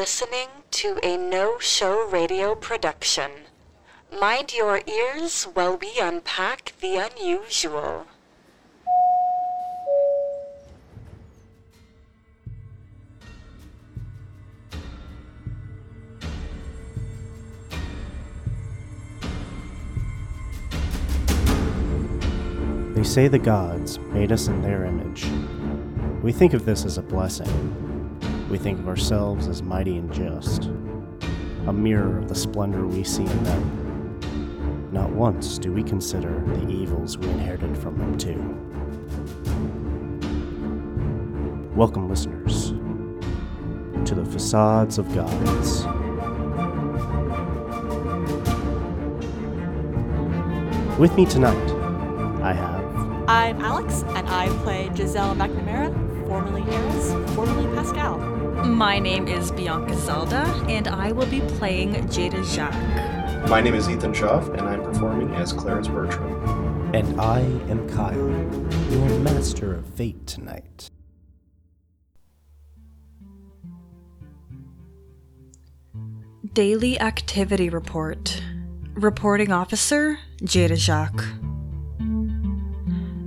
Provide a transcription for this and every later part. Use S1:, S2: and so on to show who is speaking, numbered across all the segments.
S1: listening to a no show radio production. Mind your ears while we unpack the unusual.
S2: They say the gods made us in their image. We think of this as a blessing. We think of ourselves as mighty and just, a mirror of the splendor we see in them. Not once do we consider the evils we inherited from them, too. Welcome, listeners, to the Facades of Gods. With me tonight, I have
S3: I'm Alex, and I play Giselle McNamara, formerly Harris, formerly Pascal.
S4: My name is Bianca Zelda, and I will be playing Jada Jacques.
S5: My name is Ethan Schaff, and I'm performing as Clarence Bertram.
S2: And I am Kyle, your master of fate tonight.
S4: Daily Activity Report. Reporting Officer Jada Jacques.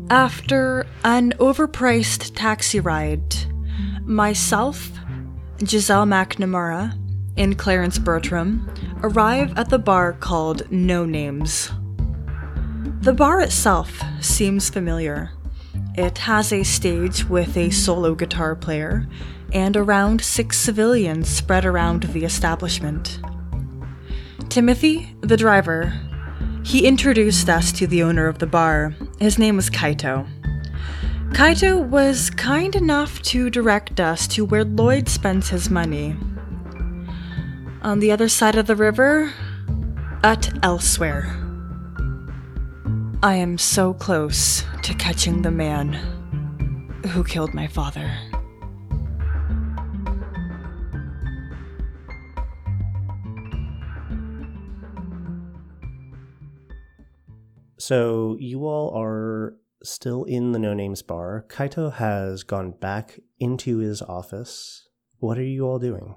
S4: After an overpriced taxi ride, myself, Giselle McNamara, and Clarence Bertram arrive at the bar called No Names. The bar itself seems familiar. It has a stage with a solo guitar player and around six civilians spread around the establishment. Timothy, the driver, he introduced us to the owner of the bar. His name was Kaito. Kaito was kind enough to direct us to where Lloyd spends his money. On the other side of the river, at elsewhere. I am so close to catching the man who killed my father.
S2: So you all are still in the No Names bar. Kaito has gone back into his office. What are you all doing?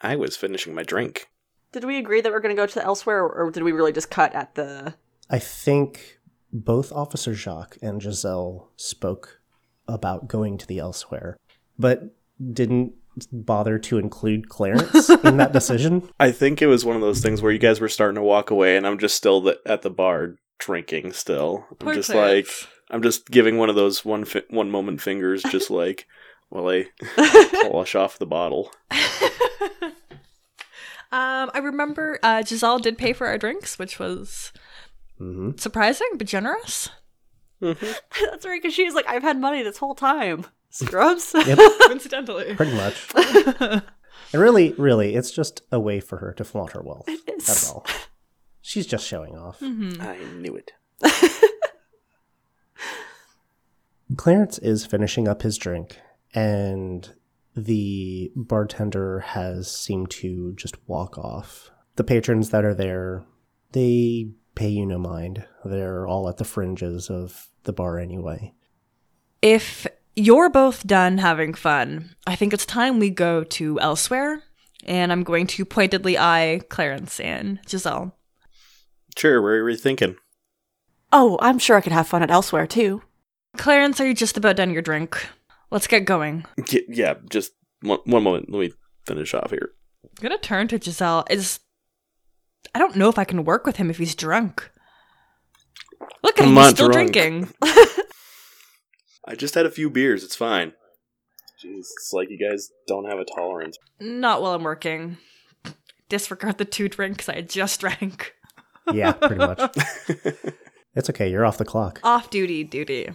S6: I was finishing my drink.
S3: Did we agree that we're going to go to elsewhere, or did we really just cut at the.
S2: I think both Officer Jacques and Giselle spoke about going to the elsewhere, but didn't bother to include Clarence in that decision.
S6: I think it was one of those things where you guys were starting to walk away, and I'm just still the, at the bar drinking. Still, I'm
S4: Poor
S6: just
S4: Clarence.
S6: like I'm just giving one of those one fi- one moment fingers, just like while I polish off the bottle.
S4: Um, I remember uh, Giselle did pay for our drinks, which was
S2: hmm
S4: surprising but generous.
S3: That's right, because she was like, I've had money this whole time. Scrubs?
S2: Yep,
S4: Incidentally.
S2: pretty much. And really, really, it's just a way for her to flaunt her wealth.
S3: is.
S2: That's all. She's just showing off.
S6: I knew it.
S2: Clarence is finishing up his drink, and the bartender has seemed to just walk off. The patrons that are there, they pay you no mind. They're all at the fringes of the bar anyway.
S4: If you're both done having fun, I think it's time we go to elsewhere. And I'm going to pointedly eye Clarence and Giselle.
S6: Sure, where were you thinking?
S3: Oh, I'm sure I could have fun at elsewhere, too.
S4: Clarence, are you just about done your drink? Let's get going.
S6: Yeah, yeah just one, one moment. Let me finish off here.
S4: I'm gonna turn to Giselle. Is I don't know if I can work with him if he's drunk. Look at
S6: I'm
S4: him, he's still
S6: drunk.
S4: drinking.
S6: I just had a few beers. It's fine. Jeez, it's like you guys don't have a tolerance.
S4: Not while I'm working. Disregard the two drinks I just drank.
S2: Yeah, pretty much. it's okay, you're off the clock.
S4: Off duty duty.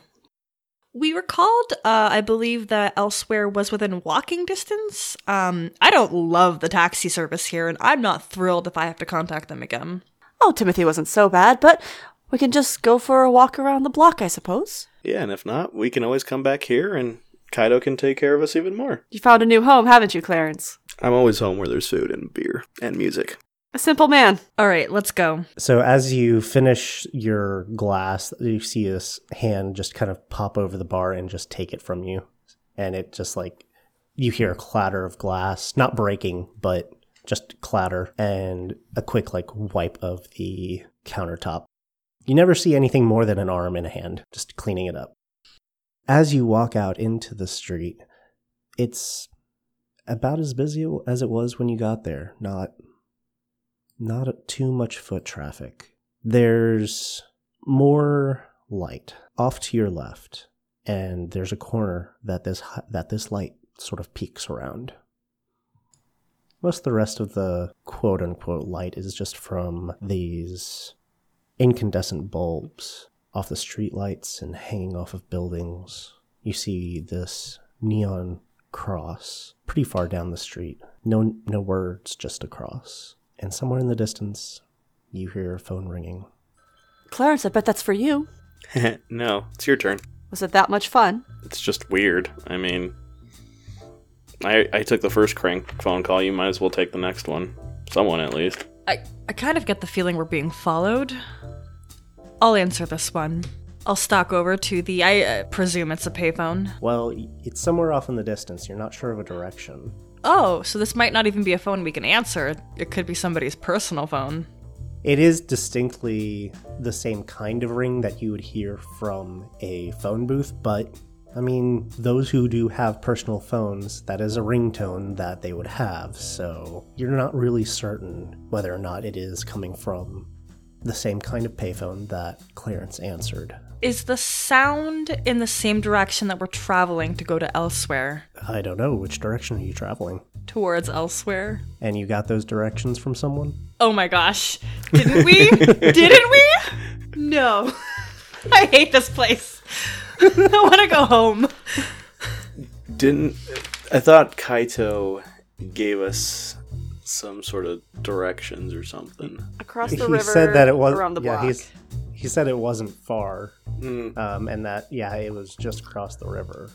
S4: We were called, uh, I believe that elsewhere was within walking distance. Um, I don't love the taxi service here, and I'm not thrilled if I have to contact them again.
S3: Oh, Timothy wasn't so bad, but we can just go for a walk around the block, I suppose.
S6: Yeah, and if not, we can always come back here and Kaito can take care of us even more.
S3: You found a new home, haven't you, Clarence?
S6: I'm always home where there's food and beer and music.
S3: A simple man.
S4: All right, let's go.
S2: So as you finish your glass, you see this hand just kind of pop over the bar and just take it from you. And it just like You hear a clatter of glass, not breaking, but just clatter, and a quick, like, wipe of the countertop. You never see anything more than an arm and a hand, just cleaning it up. As you walk out into the street, it's about as busy as it was when you got there. Not not too much foot traffic. There's more light off to your left, and there's a corner that this that this light sort of peaks around. Most of the rest of the quote unquote light is just from these incandescent bulbs off the street lights and hanging off of buildings. You see this neon cross pretty far down the street. No no words, just a cross. And somewhere in the distance, you hear a phone ringing.
S3: Clarence, I bet that's for you.
S6: no, it's your turn.
S3: Was it that much fun?
S6: It's just weird. I mean, I I took the first crank phone call. You might as well take the next one. Someone at least.
S4: I, I kind of get the feeling we're being followed. I'll answer this one. I'll stalk over to the. I uh, presume it's a payphone.
S2: Well, it's somewhere off in the distance. You're not sure of a direction.
S4: Oh, so this might not even be a phone we can answer. It could be somebody's personal phone.
S2: It is distinctly the same kind of ring that you would hear from a phone booth, but I mean, those who do have personal phones, that is a ringtone that they would have, so you're not really certain whether or not it is coming from the same kind of payphone that Clarence answered.
S4: Is the sound in the same direction that we're traveling to go to elsewhere?
S2: I don't know. Which direction are you traveling?
S4: Towards elsewhere.
S2: And you got those directions from someone?
S4: Oh my gosh. Didn't we? Didn't we? No. I hate this place. I want to go home.
S6: Didn't I thought Kaito gave us some sort of directions or something?
S3: Across the
S2: he
S3: river.
S2: said that it was
S3: around the
S2: yeah,
S3: block.
S2: he's he said it wasn't far.
S6: Mm.
S2: Um, and that yeah, it was just across the river.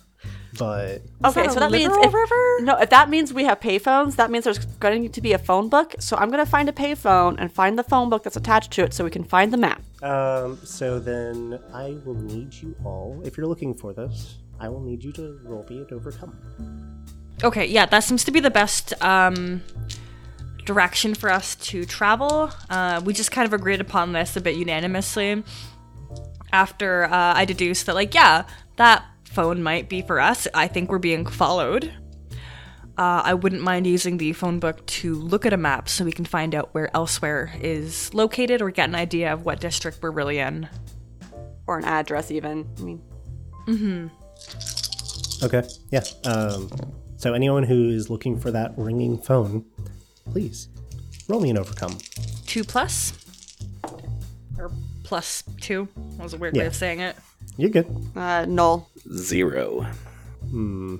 S2: But
S3: Okay,
S4: that
S3: so that means if,
S4: river?
S3: no, if that means we have payphones, that means there's going to be a phone book. So I'm going to find a payphone and find the phone book that's attached to it, so we can find the map.
S2: um, so then I will need you all, if you're looking for this, I will need you to roll me at overcome.
S4: Okay, yeah, that seems to be the best um, direction for us to travel. Uh, we just kind of agreed upon this a bit unanimously after uh, I deduced that, like, yeah, that phone might be for us. I think we're being followed. Uh, I wouldn't mind using the phone book to look at a map so we can find out where elsewhere is located or get an idea of what district we're really in.
S3: Or an address, even. I mean, Mm hmm.
S2: Okay. Yeah. Um, so anyone who is looking for that ringing phone, please roll me an overcome.
S4: Two plus? Or plus two? That was a weird way of saying it.
S2: You're good.
S3: uh, null.
S6: Zero. Hmm.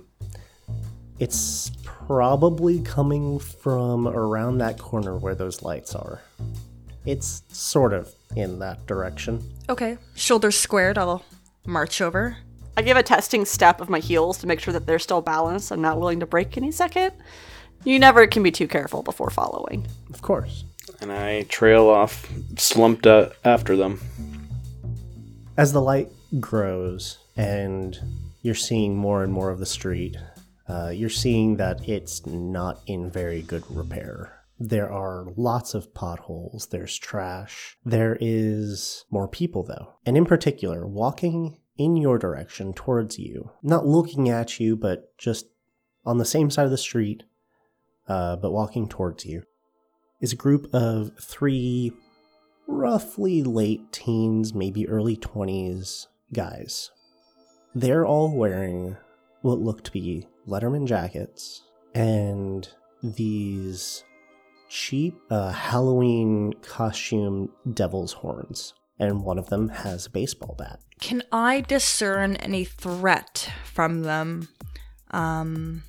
S2: It's probably coming from around that corner where those lights are. It's sort of in that direction.
S4: Okay. Shoulders squared, I'll march over.
S3: I give a testing step of my heels to make sure that they're still balanced I'm not willing to break any second. You never can be too careful before following.
S2: Of course.
S6: And I trail off, slumped uh, after them.
S2: As the light grows and you're seeing more and more of the street, uh, you're seeing that it's not in very good repair. There are lots of potholes, there's trash. There is more people, though. And in particular, walking in your direction towards you, not looking at you, but just on the same side of the street, uh, but walking towards you, is a group of three roughly late teens, maybe early 20s guys. They're all wearing what look to be Letterman jackets and these cheap uh, Halloween costume devil's horns. And one of them has a baseball bat.
S4: Can I discern any threat from them? Um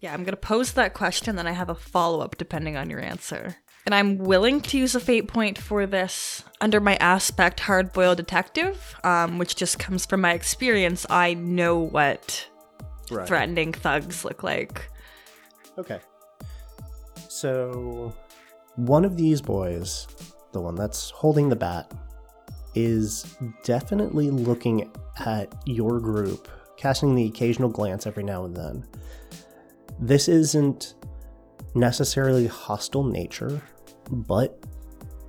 S4: Yeah, I'm going to pose that question then I have a follow-up depending on your answer. And I'm willing to use a fate point for this under my aspect hard-boiled detective, um, which just comes from my experience. I know what
S2: Right.
S4: threatening thugs look like.
S2: Okay. So, one of these boys, the one that's holding the bat, is definitely looking at your group casting the occasional glance every now and then. This isn't necessarily hostile nature, but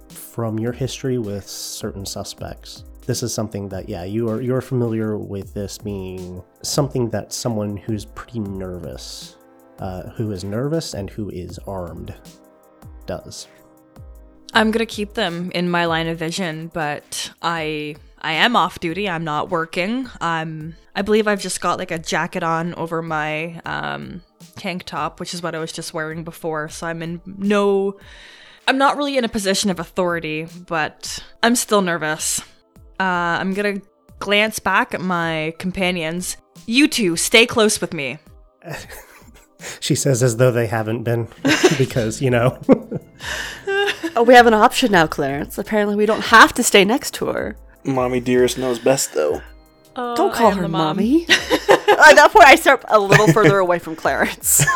S2: from your history with certain suspects, this is something that yeah you are you're familiar with this being something that someone who's pretty nervous, uh, who is nervous and who is armed, does.
S4: I'm gonna keep them in my line of vision, but I I am off duty. I'm not working. I'm I believe I've just got like a jacket on over my um tank top, which is what I was just wearing before. So I'm in no I'm not really in a position of authority, but I'm still nervous. Uh, I'm gonna glance back at my companions. You two, stay close with me.
S2: She says as though they haven't been, because, you know.
S3: Oh, we have an option now, Clarence. Apparently, we don't have to stay next to her.
S6: Mommy Dearest knows best, though.
S3: Don't call her mommy. At that point, I start a little further away from Clarence.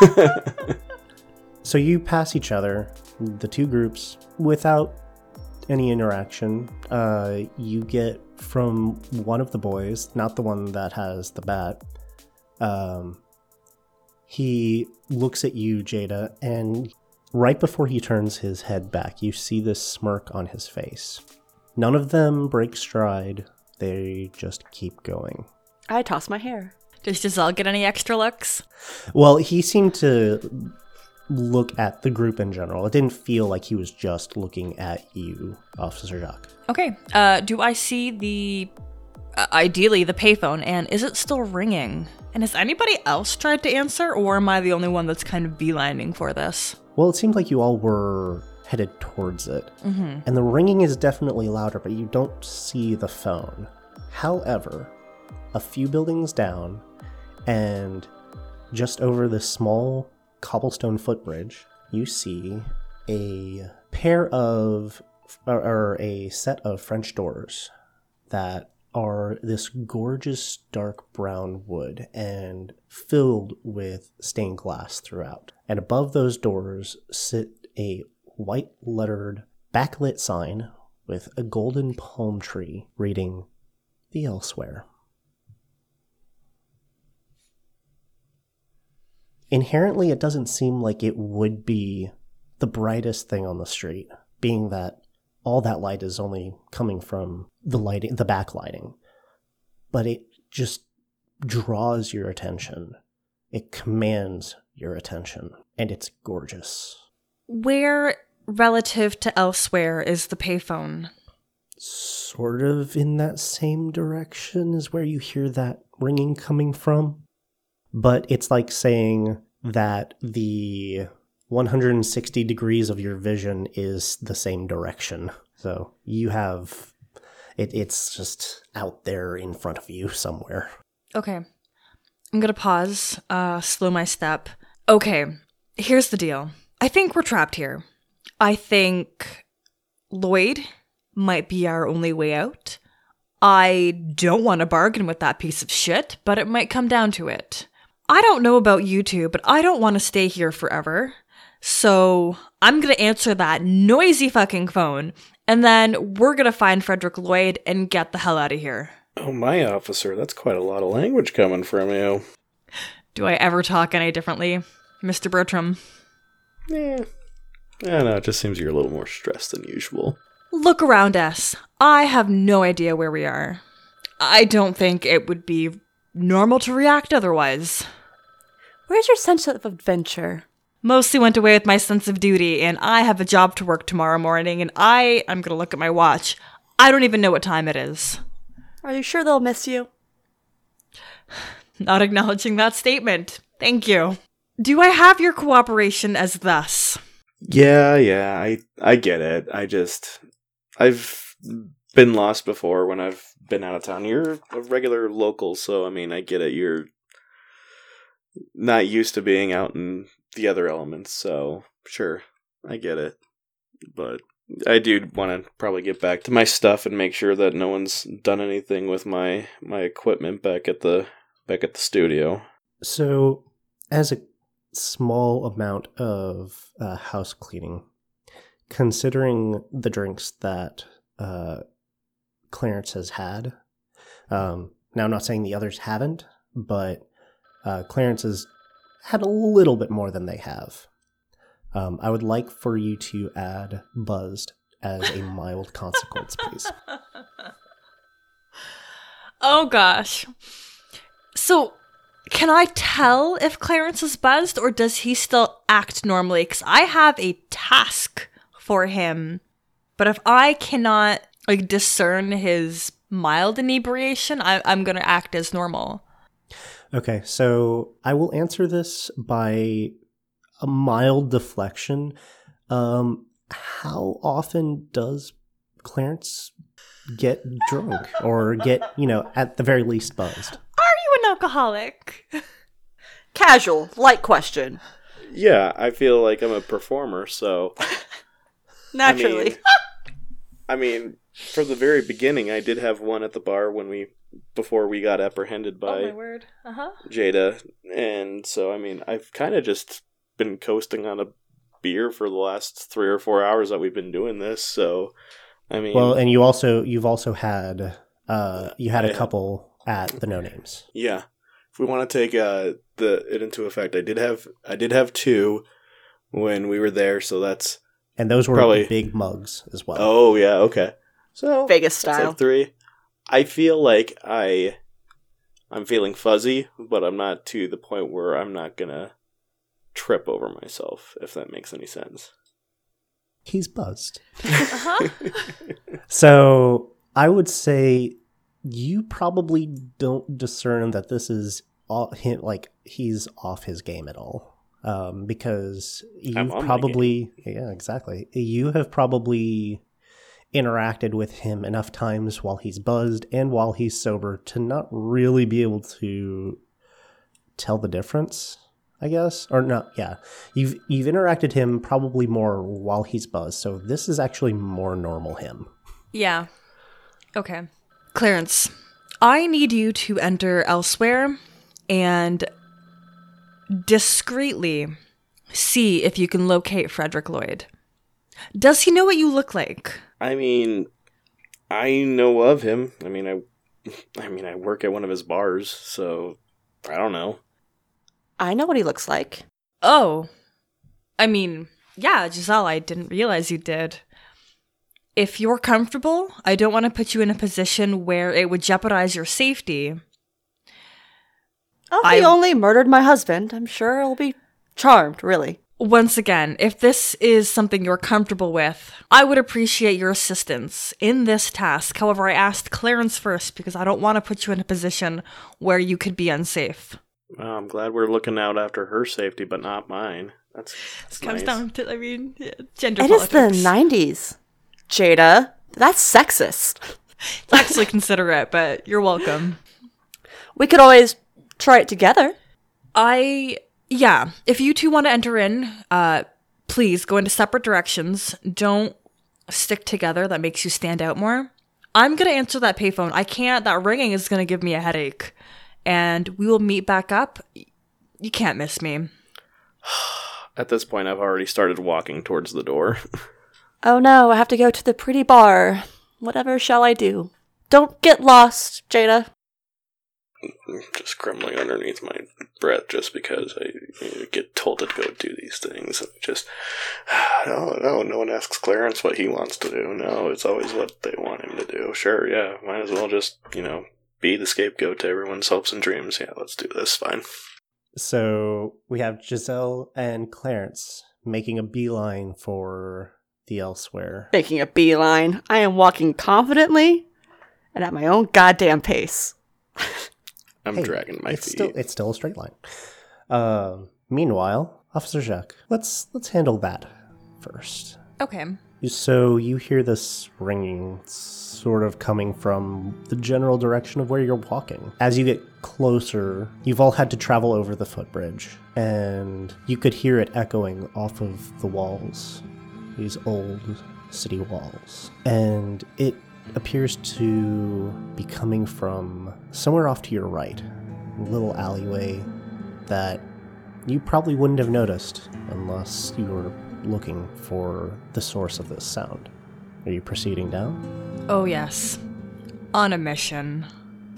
S2: So you pass each other, the two groups, without any interaction. Uh, you get from one of the boys, not the one that has the bat. Um, he looks at you, Jada, and right before he turns his head back, you see this smirk on his face. None of them break stride, they just keep going.
S3: I toss my hair.
S4: Does Giselle get any extra looks?
S2: Well, he seemed to look at the group in general. It didn't feel like he was just looking at you, Officer Jacques.
S4: Okay. Uh, do I see the uh, ideally the payphone, and is it still ringing? And has anybody else tried to answer, or am I the only one that's kind of beelining for this?
S2: Well, it seemed like you all were headed towards it. Mm-hmm. And the ringing is definitely louder, but you don't see the phone. However, a few buildings down, and just over this small cobblestone footbridge, you see a pair of, or, or a set of French doors that are this gorgeous dark brown wood and filled with stained glass throughout. And above those doors sit a white lettered backlit sign with a golden palm tree reading The Elsewhere. Inherently, it doesn't seem like it would be the brightest thing on the street, being that all that light is only coming from the lighting, the backlighting. But it just draws your attention. It commands your attention, and it's gorgeous.
S4: Where relative to elsewhere is the payphone?
S2: Sort of in that same direction is where you hear that ringing coming from. But it's like saying that the 160 degrees of your vision is the same direction. So you have it, it's just out there in front of you somewhere.
S4: Okay. I'm gonna pause, uh, slow my step. Okay, here's the deal. I think we're trapped here. I think Lloyd might be our only way out. I don't want to bargain with that piece of shit, but it might come down to it. I don't know about you two, but I don't want to stay here forever. So I'm gonna answer that noisy fucking phone, and then we're gonna find Frederick Lloyd and get the hell out of here.
S6: Oh, my officer, that's quite a lot of language coming from you.
S4: Do I ever talk any differently, Mr. Bertram?
S6: Yeah. I no, it just seems you're a little more stressed than usual.
S4: Look around us. I have no idea where we are. I don't think it would be normal to react otherwise.
S3: Where's your sense of adventure?
S4: Mostly went away with my sense of duty, and I have a job to work tomorrow morning, and I I'm gonna look at my watch. I don't even know what time it is.
S3: Are you sure they'll miss you?
S4: Not acknowledging that statement. Thank you. Do I have your cooperation as thus?
S6: Yeah, yeah, I I get it. I just I've been lost before when I've been out of town. You're a regular local, so I mean, I get it. You're not used to being out in the other elements, so sure, I get it. But I do want to probably get back to my stuff and make sure that no one's done anything with my my equipment back at the back at the studio.
S2: So, as a small amount of uh, house cleaning, considering the drinks that uh, Clarence has had, um, now I'm not saying the others haven't, but uh, Clarence has had a little bit more than they have. Um, I would like for you to add buzzed as a mild consequence, please.
S4: Oh gosh. So, can I tell if Clarence is buzzed or does he still act normally? Because I have a task for him. But if I cannot like discern his mild inebriation, I- I'm going to act as normal.
S2: Okay, so I will answer this by a mild deflection. Um, how often does Clarence get drunk or get, you know, at the very least buzzed?
S4: Are you an alcoholic?
S3: Casual, light question.
S6: Yeah, I feel like I'm a performer, so
S3: Naturally.
S6: I mean, I mean, from the very beginning, I did have one at the bar when we before we got apprehended
S4: oh my word. Uh huh.
S6: Jada, and so I mean, I've kind of just been coasting on a beer for the last three or four hours that we've been doing this. So, I mean,
S2: Well, and you also you've also had uh you had
S6: I
S2: a couple at the no names.
S6: yeah, if we want to take uh the it into effect, I did have I did have two when we were there, so that's
S2: And those were
S6: Probably-
S2: big mugs as well.
S6: oh yeah okay. So
S3: Vegas style.
S6: like three. I feel like I, I'm feeling fuzzy, but I'm not to the point where I'm not gonna trip over myself. If that makes any sense.
S2: He's buzzed.
S4: Uh huh.
S2: So I would say you probably don't discern that this is all, him, like he's off his game at all. Um, because you've probably, yeah, exactly. You have probably interacted with him enough times while he's buzzed and while he's sober to not really be able to tell the difference. I guess, or not? Yeah, you've you've interacted him probably more while he's buzzed, so this is actually more normal him.
S4: Yeah. Okay. Clarence, I need you to enter elsewhere and discreetly see if you can locate Frederick Lloyd. Does he know what you look like?
S6: I mean, I know of him. I mean, I, I mean, I work at one of his bars, so I don't know.
S3: I know what he looks like.
S4: Oh. I mean, yeah, Giselle, I didn't realize you did. If you're comfortable, I don't want to put you in a position where it would jeopardize your safety.
S3: Oh,
S4: I-
S3: only murdered my husband. I'm sure I'll be charmed, really.
S4: Once again, if this is something you're comfortable with, I would appreciate your assistance in this task. However, I asked Clarence first because I don't want to put you in a position where you could be unsafe.
S6: Well, I'm glad we're looking out after her safety, but not mine. That's, that's
S4: Comes
S6: nice.
S4: down to, I mean, yeah, gender
S3: It is
S4: politics.
S3: the 90s. Jada, that's sexist.
S4: It's actually considerate, but you're welcome.
S3: We could always try it together.
S4: I yeah, if you two want to enter in, uh please go into separate directions. Don't stick together. That makes you stand out more. I'm going to answer that payphone. I can't. That ringing is going to give me a headache. And we will meet back up. You can't miss me.
S6: At this point, I've already started walking towards the door.
S3: Oh no, I have to go to the pretty bar. Whatever shall I do? Don't get lost, Jada.
S6: just grumbling underneath my breath just because I you know, get told to go do these things. And just no, no, no one asks Clarence what he wants to do. No, it's always what they want him to do. Sure, yeah, might as well just you know be the scapegoat to everyone's hopes and dreams. Yeah, let's do this. Fine.
S2: So we have Giselle and Clarence making a beeline for the elsewhere.
S3: Making a beeline. I am walking confidently and at my own goddamn pace.
S6: I'm
S2: Hey,
S6: dragging my
S2: it's
S6: feet.
S2: Still, it's still a straight line. Um, meanwhile, Officer Jacques, let's let's handle that first.
S4: Okay.
S2: So you hear this ringing, sort of coming from the general direction of where you're walking. As you get closer, you've all had to travel over the footbridge, and you could hear it echoing off of the walls, these old city walls. And it appears to be coming from somewhere off to your right, a little alleyway that you probably wouldn't have noticed unless you were looking for the source of this sound. Are you proceeding down?
S4: Oh, yes. On a mission.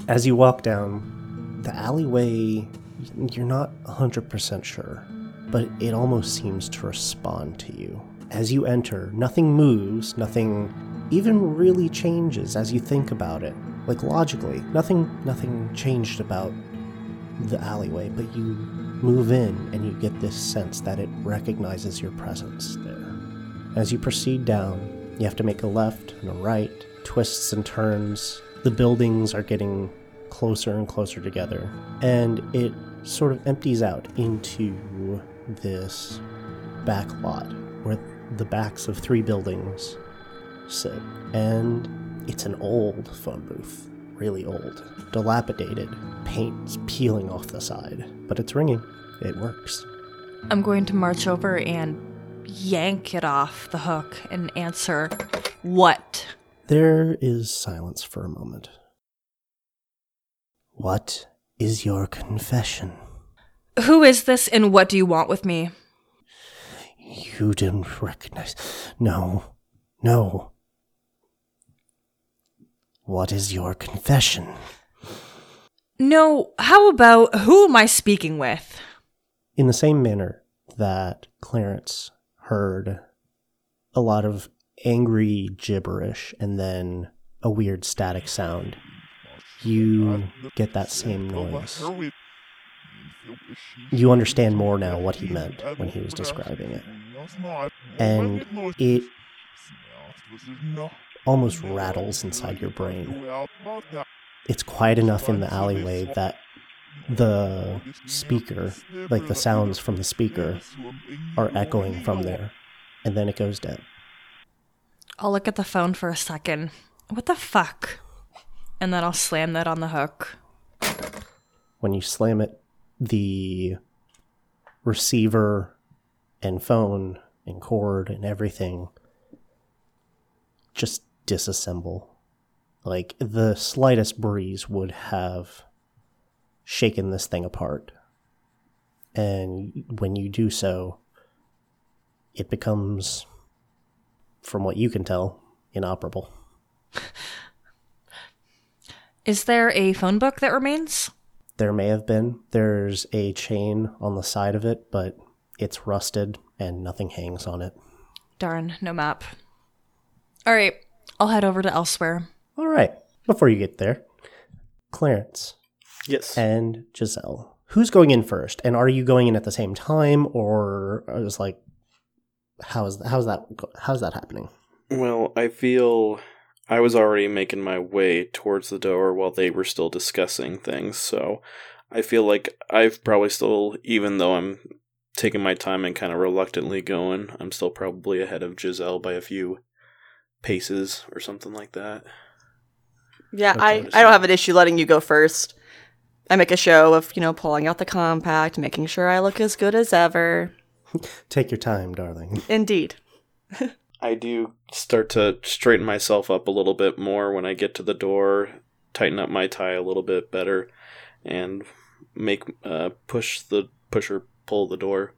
S2: As you walk down the alleyway, you're not 100% sure, but it almost seems to respond to you. As you enter, nothing moves, nothing even really changes as you think about it. Like logically, nothing nothing changed about the alleyway, but you move in and you get this sense that it recognizes your presence there. As you proceed down, you have to make a left and a right, twists and turns. The buildings are getting closer and closer together, and it sort of empties out into this back lot where the backs of three buildings sit. And it's an old phone booth, really old, dilapidated, paint's peeling off the side, but it's ringing. It works.
S4: I'm going to march over and yank it off the hook and answer, What?
S2: There is silence for a moment. What is your confession?
S4: Who is this and what do you want with me?
S2: You didn't recognize. No. No. What is your confession?
S4: No, how about who am I speaking with?
S2: In the same manner that Clarence heard a lot of angry gibberish and then a weird static sound, you get that same noise. You understand more now what he meant when he was describing it. And it almost rattles inside your brain. It's quiet enough in the alleyway that the speaker, like the sounds from the speaker, are echoing from there. And then it goes dead.
S4: I'll look at the phone for a second. What the fuck? And then I'll slam that on the hook.
S2: When you slam it, the receiver and phone and cord and everything just disassemble. Like the slightest breeze would have shaken this thing apart. And when you do so, it becomes, from what you can tell, inoperable.
S4: Is there a phone book that remains?
S2: There may have been. There's a chain on the side of it, but it's rusted and nothing hangs on it.
S4: Darn, no map. All right, I'll head over to elsewhere.
S2: All right. Before you get there, Clarence
S6: Yes.
S2: and Giselle, who's going in first? And are you going in at the same time, or is like, how's how's that how's that happening?
S6: Well, I feel I was already making my way towards the door while they were still discussing things, so I feel like I've probably still, even though I'm taking my time and kind of reluctantly going, I'm still probably ahead of Giselle by a few paces or something like that.
S3: Yeah,
S6: Okay,
S3: I,
S6: I
S3: I don't have an issue letting you go first. I make a show of, you know, pulling out the compact, making sure I look as good as ever.
S2: Take your time, darling.
S3: Indeed.
S6: I do start to straighten myself up a little bit more when I get to the door, tighten up my tie a little bit better, and make uh, push the pusher pull the door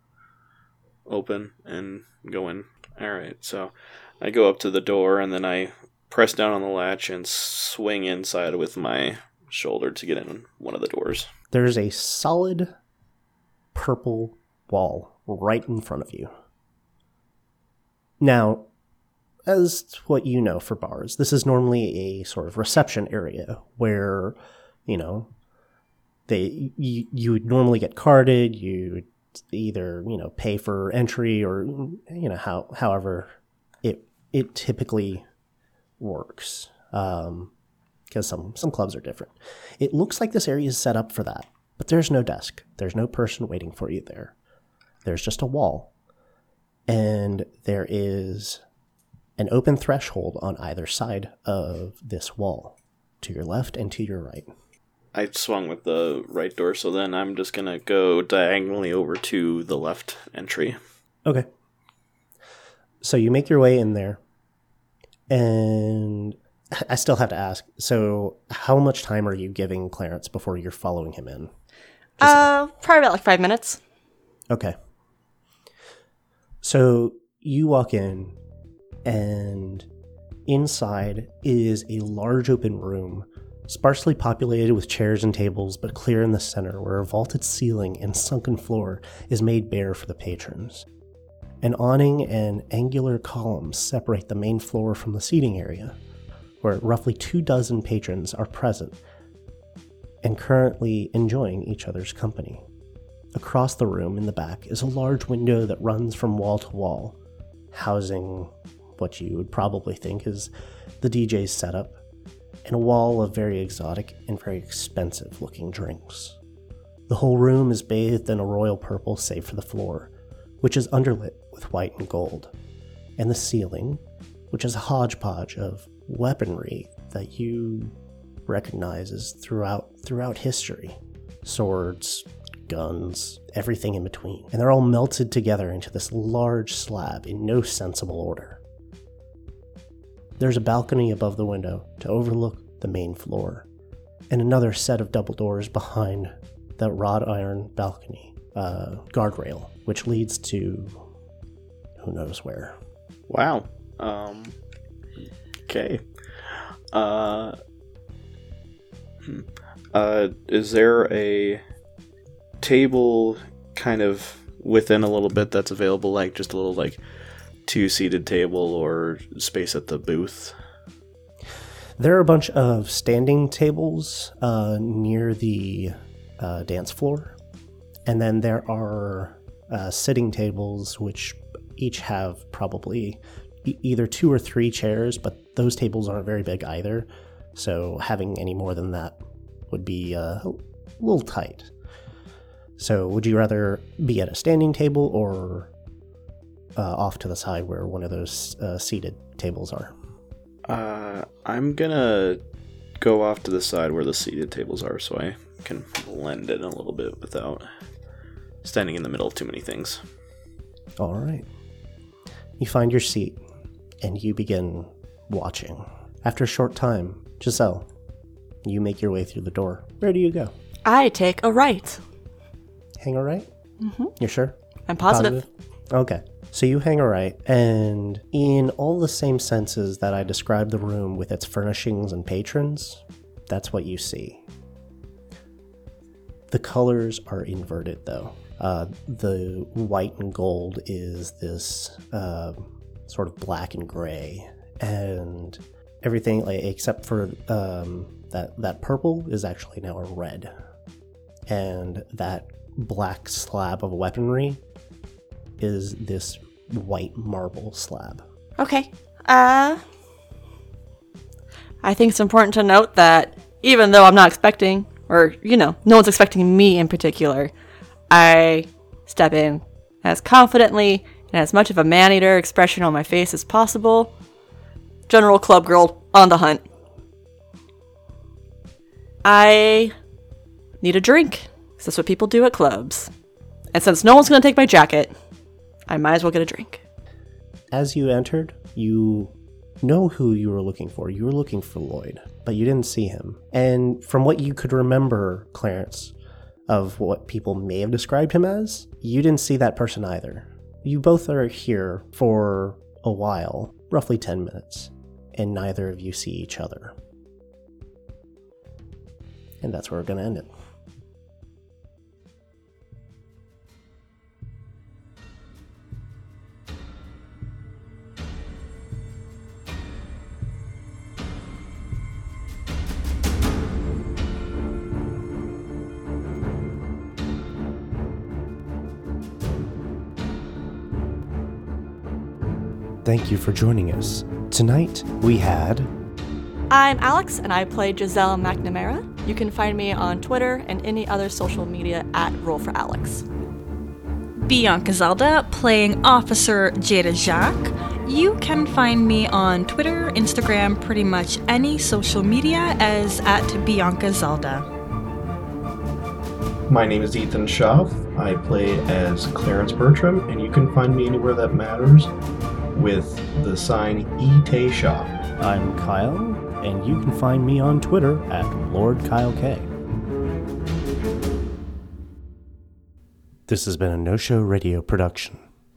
S6: open and go in. All right, so I go up to the door and then I press down on the latch and swing inside with my shoulder to get in one of the doors.
S2: There's a solid purple wall right in front of you. Now, as what you know for bars, this is normally a sort of reception area where, you know, they you, you would normally get carded, you either, you know, pay for entry or you know, how however it it typically works. Um because some some clubs are different. It looks like this area is set up for that, but there's no desk. There's no person waiting for you there. There's just a wall. And there is an open threshold on either side of this wall, to your left and to your right.
S6: I swung with the right door, so then I'm just gonna go diagonally over to the left entry.
S2: Okay. So you make your way in there, and I still have to ask. So, how much time are you giving Clarence before you're following him in?
S3: Uh, probably about like five minutes.
S2: Okay. So you walk in, and inside is a large open room sparsely populated with chairs and tables, but clear in the center where a vaulted ceiling and sunken floor is made bare for the patrons. An awning and angular columns separate the main floor from the seating area, where roughly two dozen patrons are present and currently enjoying each other's company. Across the room in the back is a large window that runs from wall to wall, housing what you would probably think is the DJ's setup and a wall of very exotic and very expensive looking drinks. The whole room is bathed in a royal purple save for the floor, which is underlit with white and gold, and the ceiling, which is a hodgepodge of weaponry that you recognize as throughout throughout history. Swords, guns, everything in between. And they're all melted together into this large slab in no sensible order. There's a balcony above the window to overlook the main floor, and another set of double doors behind that wrought iron balcony uh, guardrail, which leads to who knows where.
S6: Wow. Um. Okay. Uh. hmm. Uh. Is there a table kind of within a little bit that's available, like just a little like two seated table or space at the booth?
S2: There are a bunch of standing tables uh, near the uh, dance floor, and then there are uh, sitting tables which each have probably e- either two or three chairs, but those tables aren't very big either. So having any more than that would be uh, a little tight. So would you rather be at a standing table or uh, off to the side where one of those uh, seated tables are?
S6: Uh, I'm gonna go off to the side where the seated tables are, so I can blend in a little bit without standing in the middle of too many things.
S2: All right. You find your seat and you begin watching. After a short time, Giselle, you make your way through the door. Where do you go?
S3: I take a right.
S2: Hang a right? Mm-hmm. You're sure?
S3: I'm positive.
S2: Okay. So you hang a right, and in all the same senses that I described the room with its furnishings and patrons, that's what you see. The colors are inverted, though. Uh, the white and gold is this uh, sort of black and gray, and everything like, except for um, that that purple is actually now a red, and that black slab of weaponry is this white marble slab.
S3: Okay. Uh I think it's important to note that even though I'm not expecting or you know, no one's expecting me in particular, I step in as confidently and as much of a man-eater expression on my face as possible. General club girl on the hunt. I need a drink. that's what people do at clubs. And since no one's gonna take my jacket, I might as well get a drink.
S2: As you entered, you know who you were looking for. You were looking for Lloyd, but you didn't see him. And from what you could remember, Clarence, of what people may have described him as, you didn't see that person either. You both are here for a while, roughly 10 minutes, and neither of you see each other. And that's where we're going to end it. Thank you for joining us. Tonight we had
S3: I'm Alex, and I play Giselle McNamara. You can find me on Twitter and any other social media at Roll for Alex.
S4: Bianca Zelda playing Officer Jada Jacques. You can find me on Twitter, Instagram, pretty much any social media as at Bianca Zelda.
S5: My name is Ethan Schaff. I play as Clarence Bertram, and you can find me anywhere that matters with the sign E. Shop.
S2: I'm Kyle, and you can find me on Twitter at Lord Kyle K. This has been a No Show Radio production.